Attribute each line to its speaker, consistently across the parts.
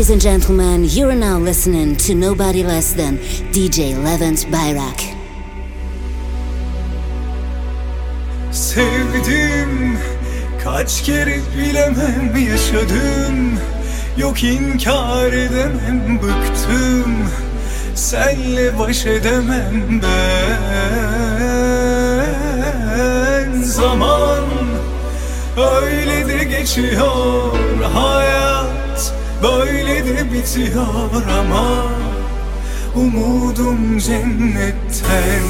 Speaker 1: Ladies and gentlemen, you are now listening to nobody less than DJ Levent Bayrak.
Speaker 2: Sevdim Kaç kere bilemem yaşadım. Yok inkar edemem bıktım. Senle baş edemem ben. Zaman öyle de geçiyor hayat Böyle de bitiyor ama Umudum cennetten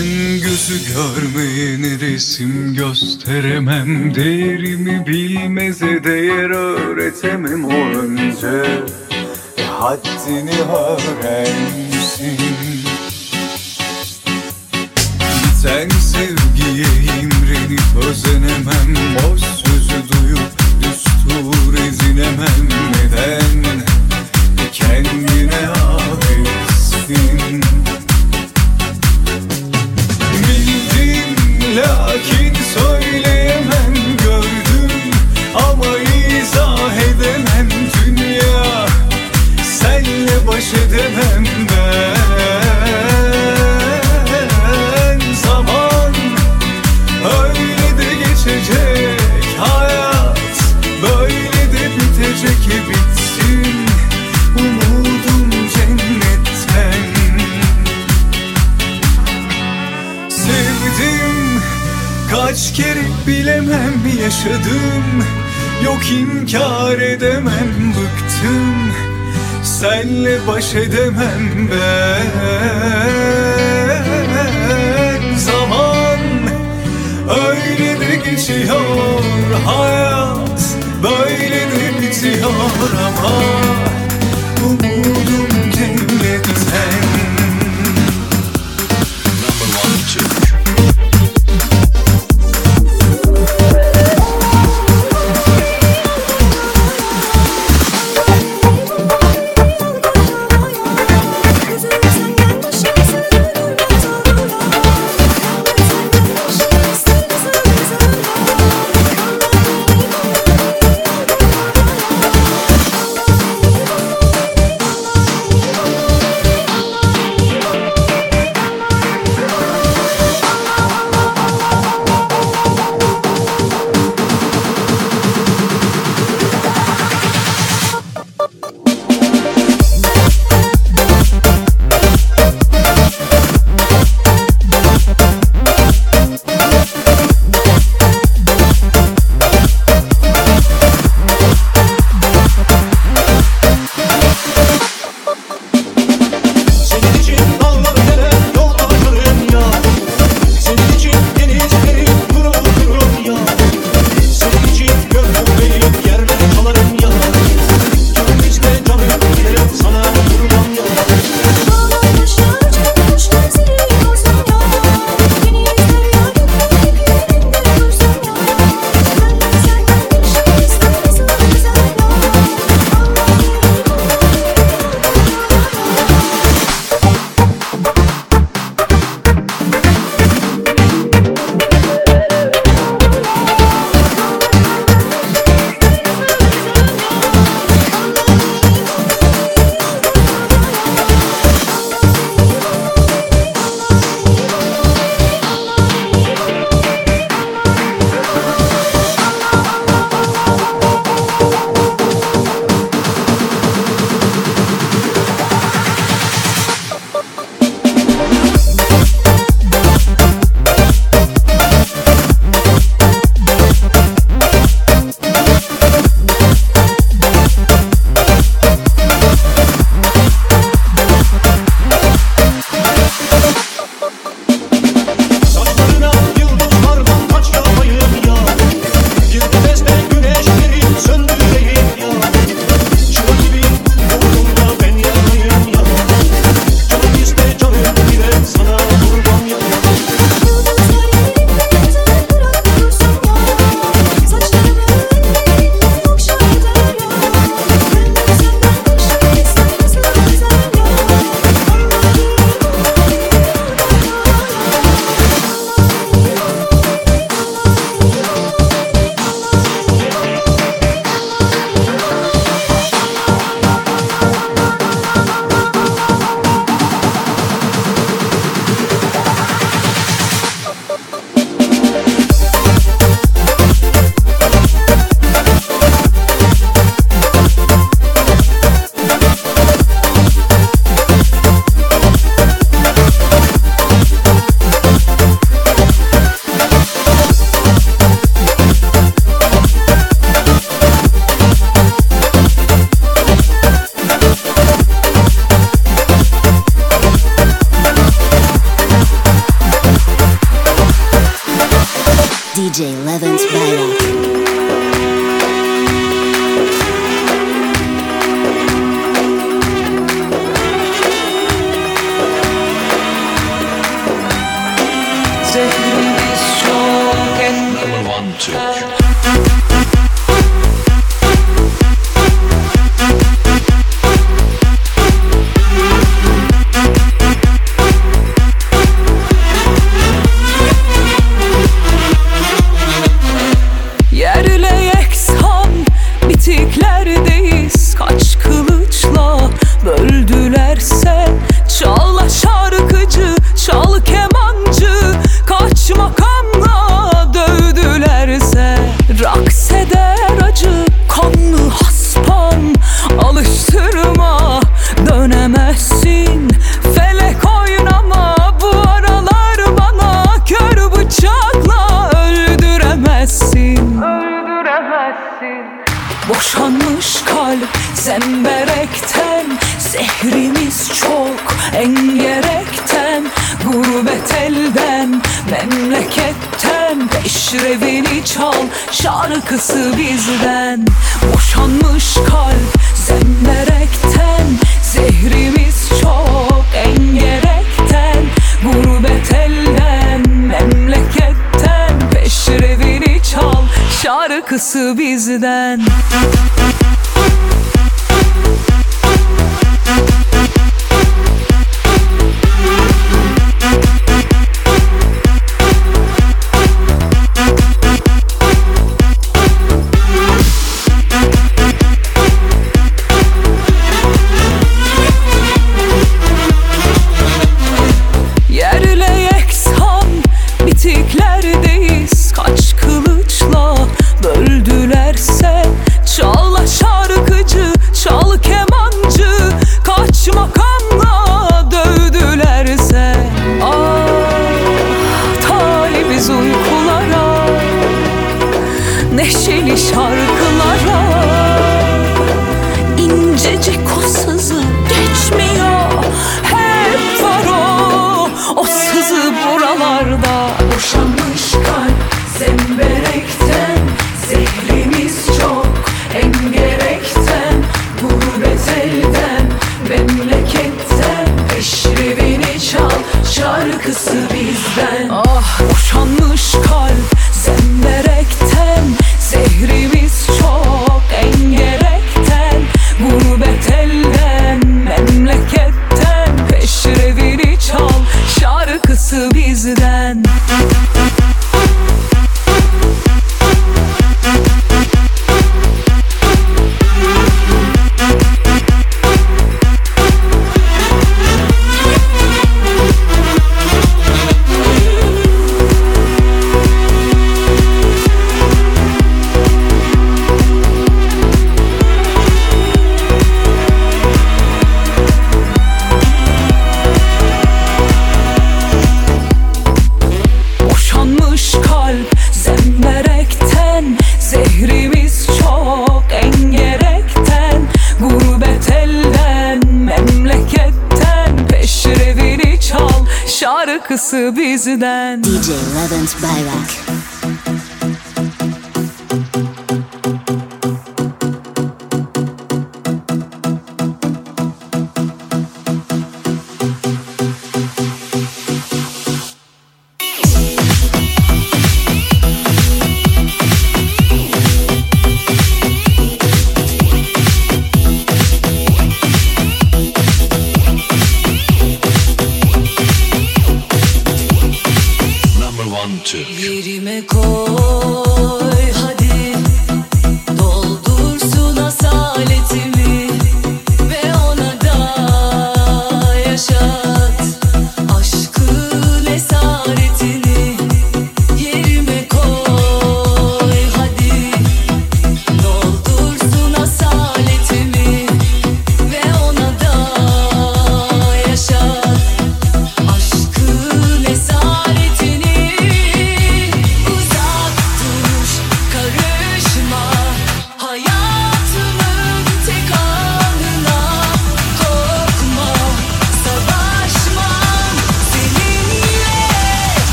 Speaker 2: Ben gözü görmeyene resim gösteremem. Değerimi bilmeze değer öğretemem o önce E, Haddini öğrensin Biten sevgiye imrenip özenemem. Boş sözü duyup düstur ezinemem. Neden? E, kendine aitsin lakin söyleyemem gördüm Ama izah edemem dünya. Senle baş edemem ben askeri bilemem yaşadım. Yok inkar edemem bıktım. Senle baş edemem ben. Zaman öyle
Speaker 3: de geçiyor Hayat böyle
Speaker 1: de bitiyor ama
Speaker 3: Umudum cennet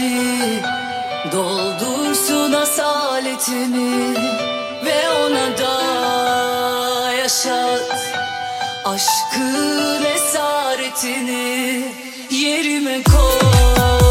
Speaker 3: geldi. Doldursun asaletini Ve ona da yaşat. Aşkın esaretini Yerime koy.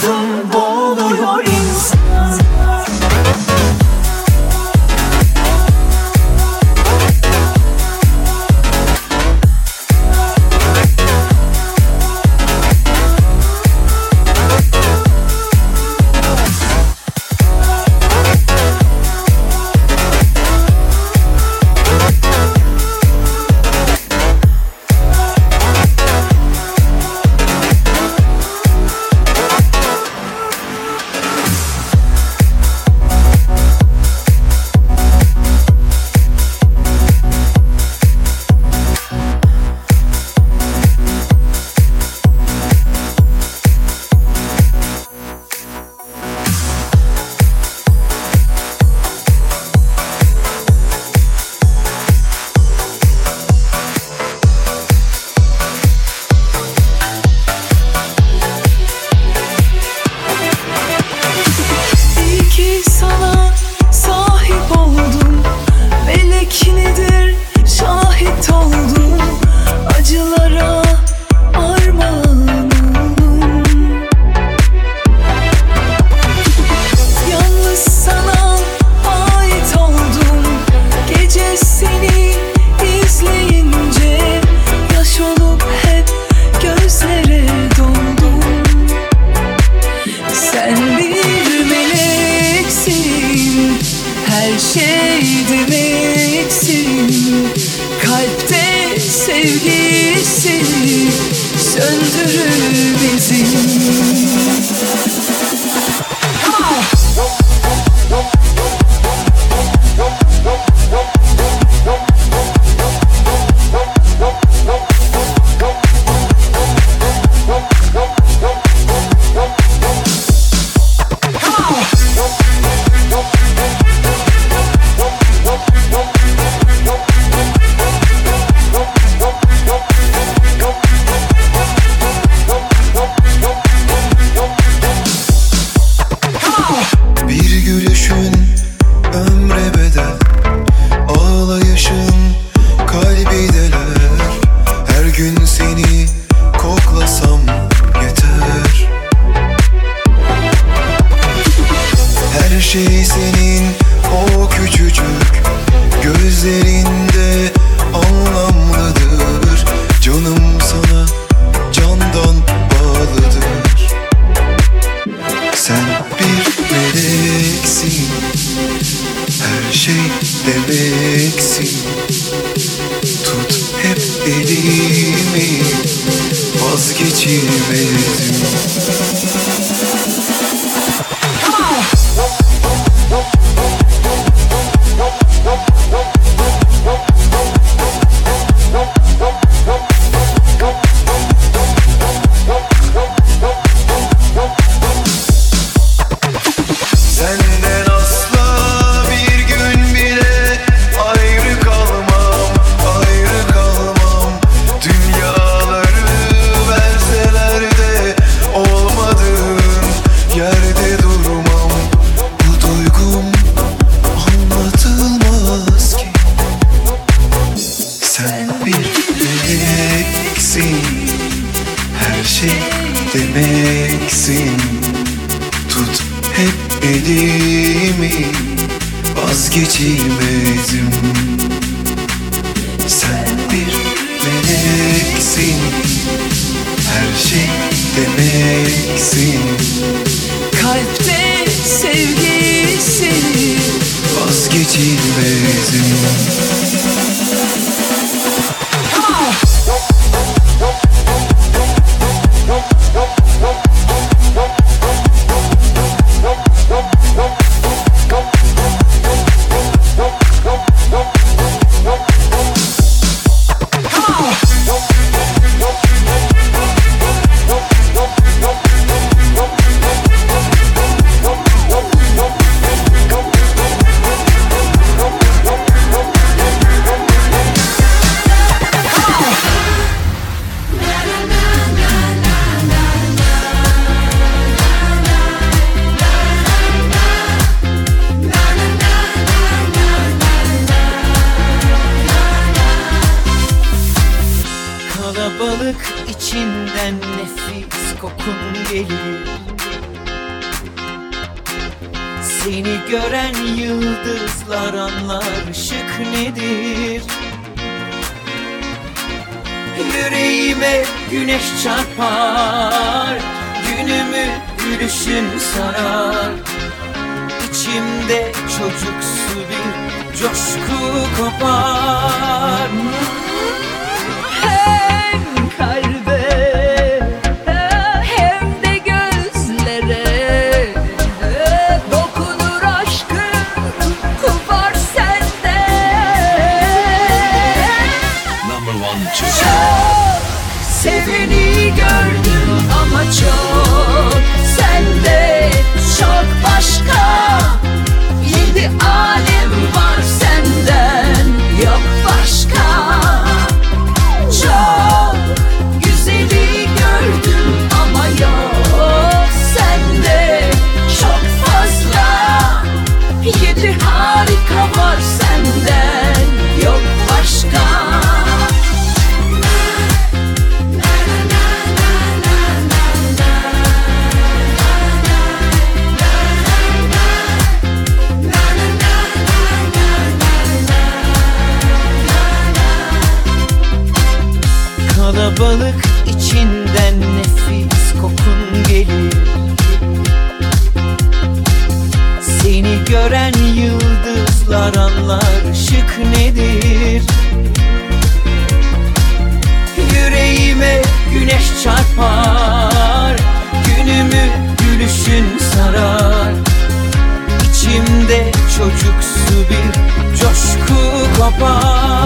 Speaker 4: zoom. sevdiğimi vazgeçilmezim. Sen bir meleksin Her şey demeksin.
Speaker 1: Kalpte sevgi seni
Speaker 4: Vazgeçilmezim.
Speaker 5: gördüm ama çok. Sende çok başka Yedi alem var.
Speaker 1: sen saranlar şık nedir? Yüreğime güneş çarpar Günümü gülüşün sarar İçimde çocuksu bir coşku kopar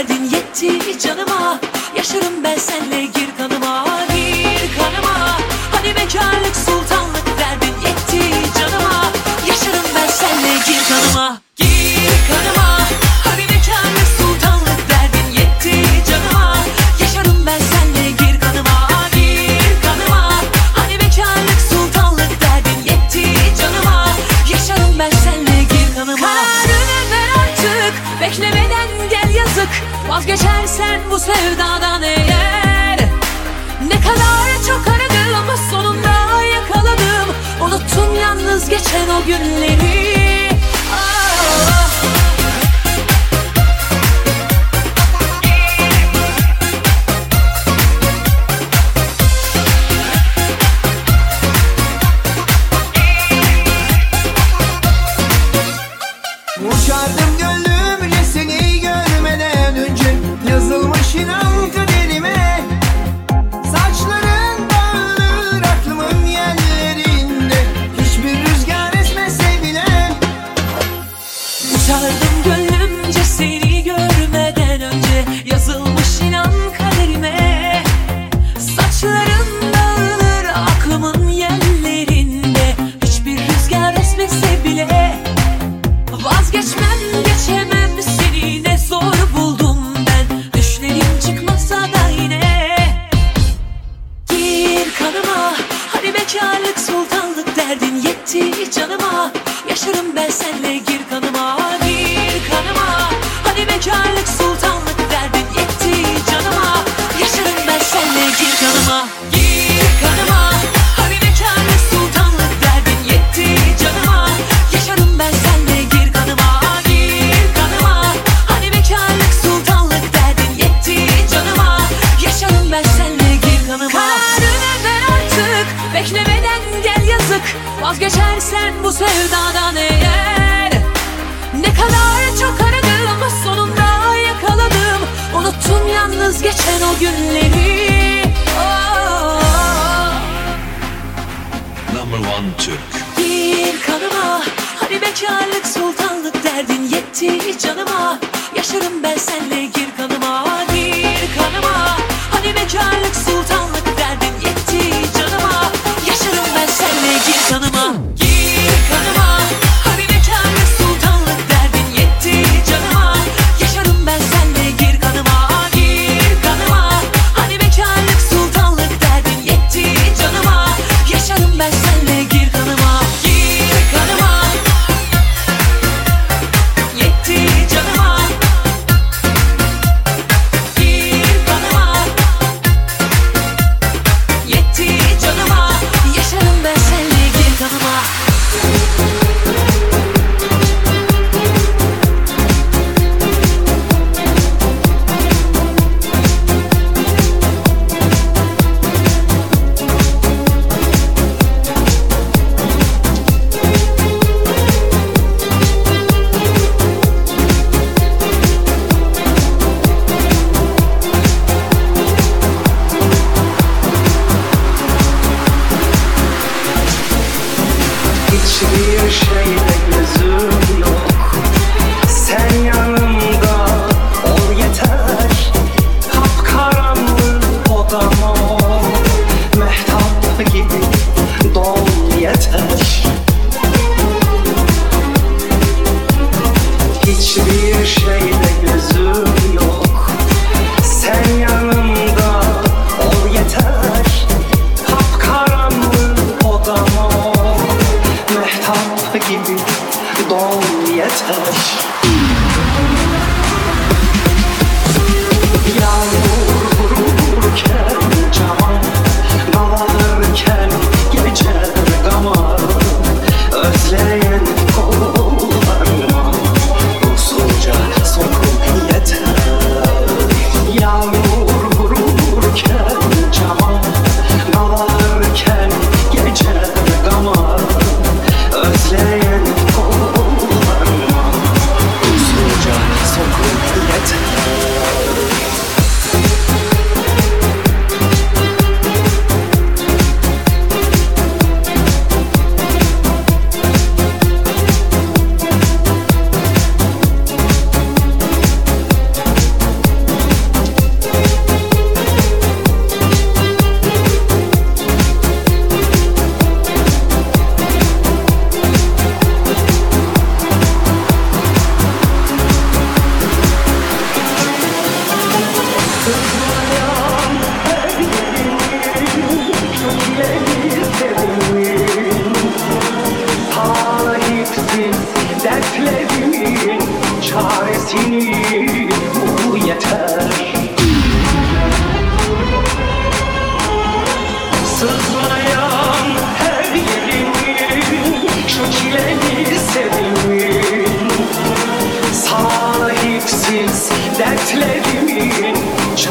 Speaker 1: verdin yetti canıma. Yaşarım ben senle Vazgeçersen bu sevdadan eğer. Ne kadar çok aradım sonunda yakaladım. Unuttum yalnız geçen o günleri. Ah.
Speaker 6: ah, ah.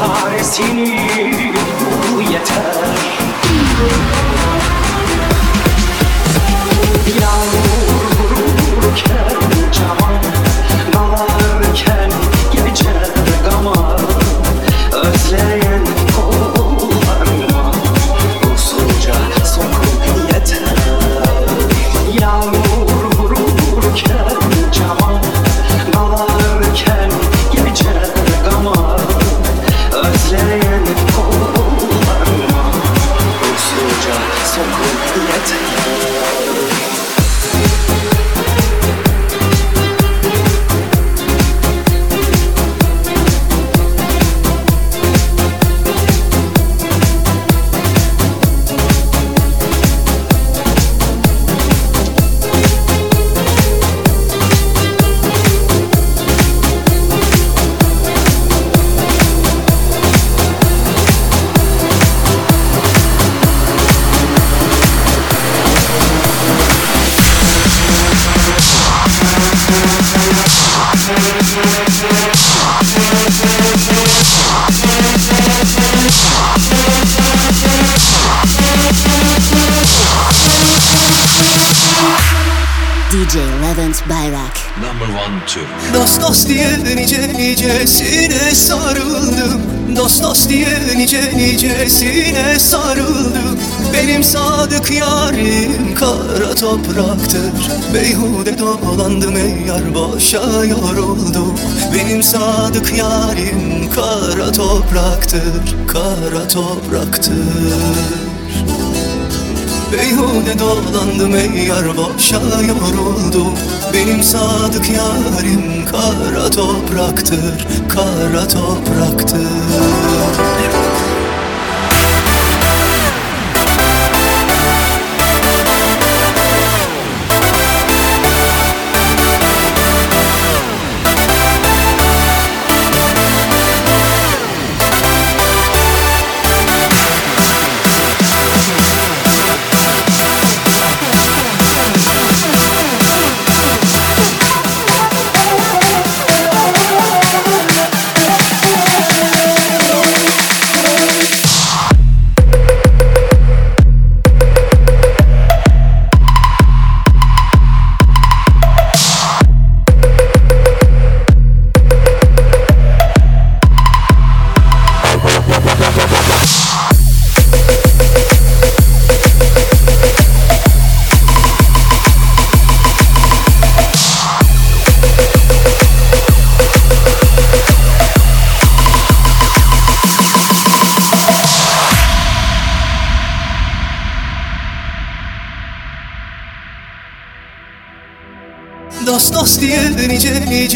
Speaker 6: Çaresini
Speaker 2: kara topraktır. Beyhude dolandım ey yar boşa yoruldum. Benim sadık yarim kara topraktır Kara topraktır. Beyhude dolandım ey yar boşa yoruldum. Benim sadık yarim kara topraktır Kara topraktır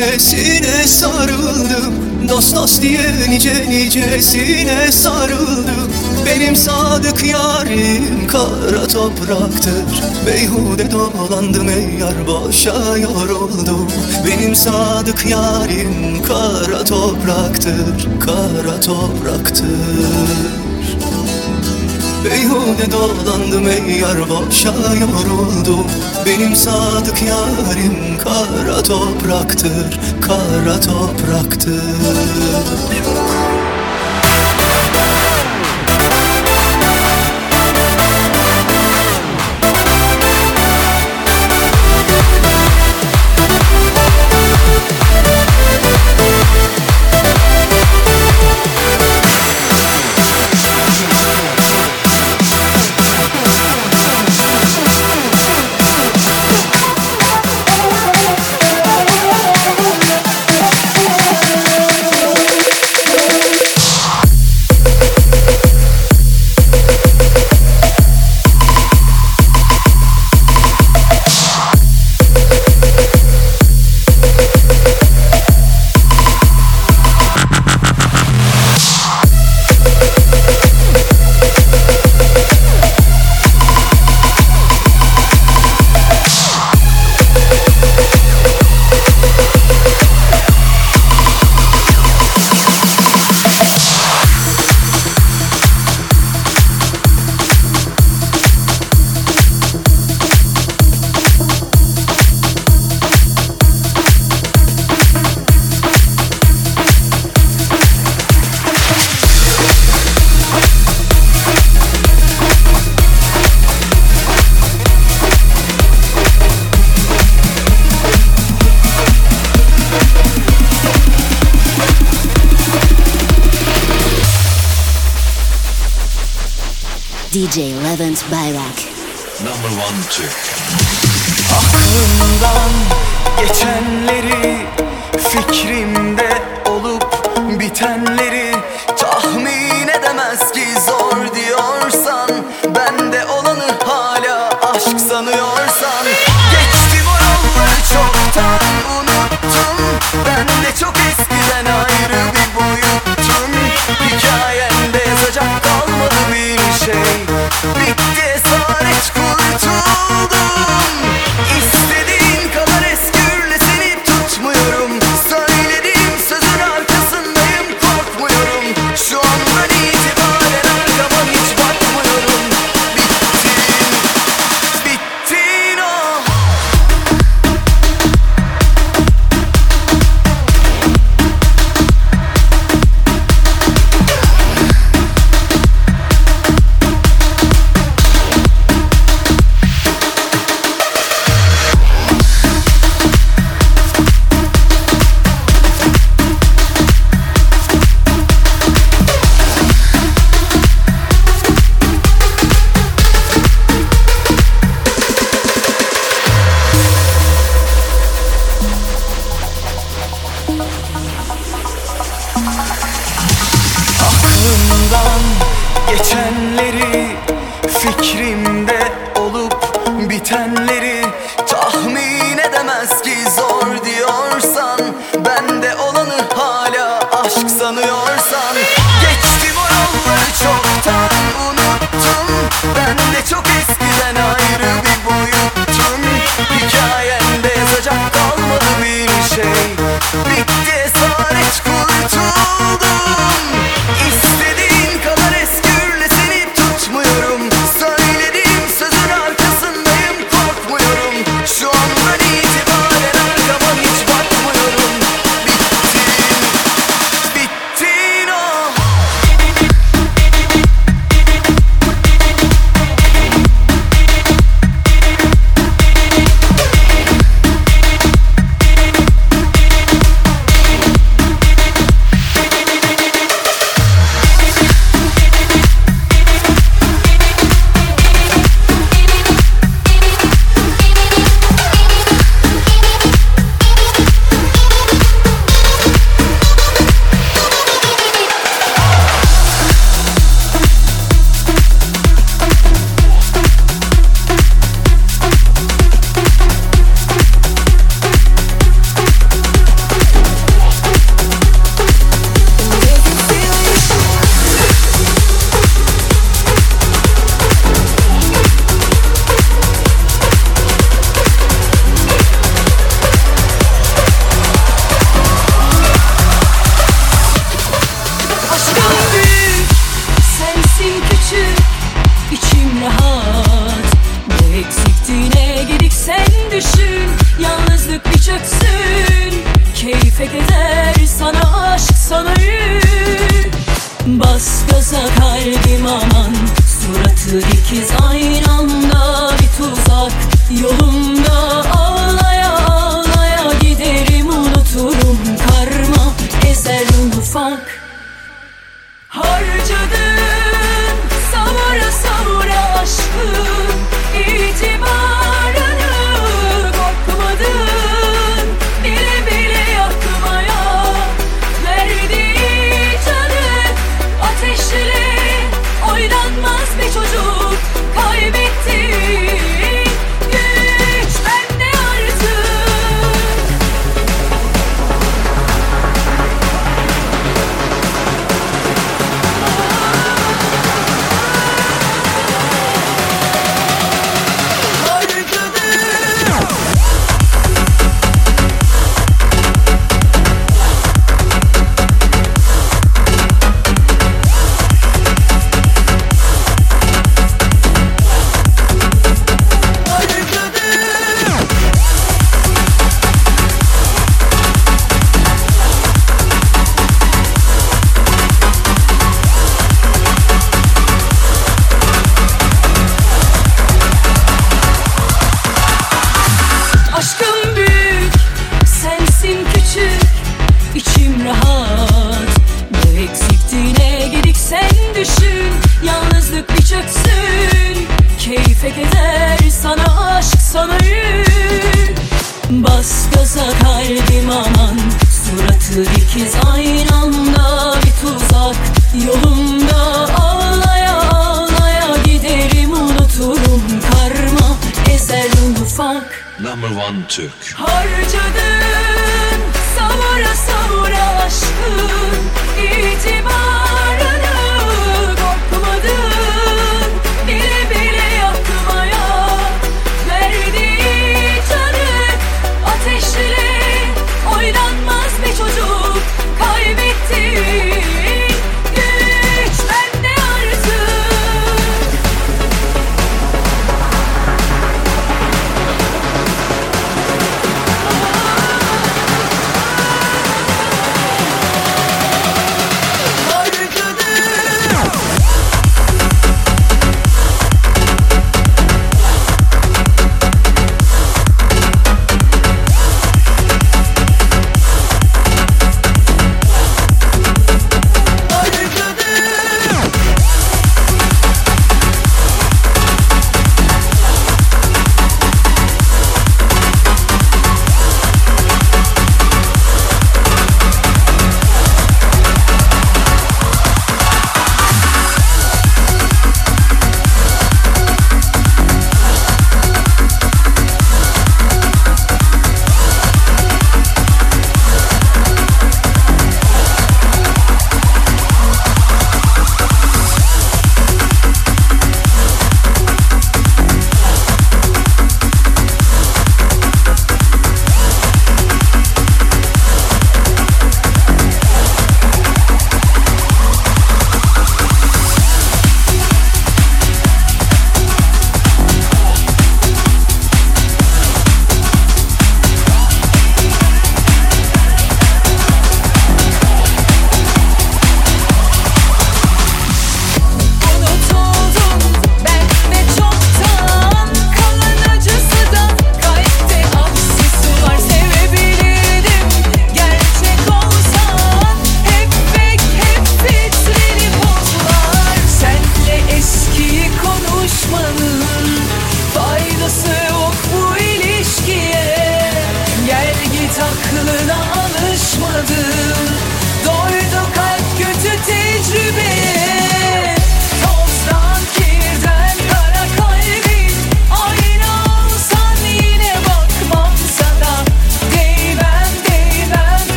Speaker 2: nicesine sarıldım. Dost dost diye nice nicesine sarıldım. Benim sadık yarim kara topraktır. Beyhude dolandım ey yar boşa yoruldum. Benim sadık yarim kara topraktır Kara topraktır. Beyhude dolandım ey yar boşa yoruldum Benim sadık yarim kara topraktır Kara topraktır
Speaker 1: Maskey's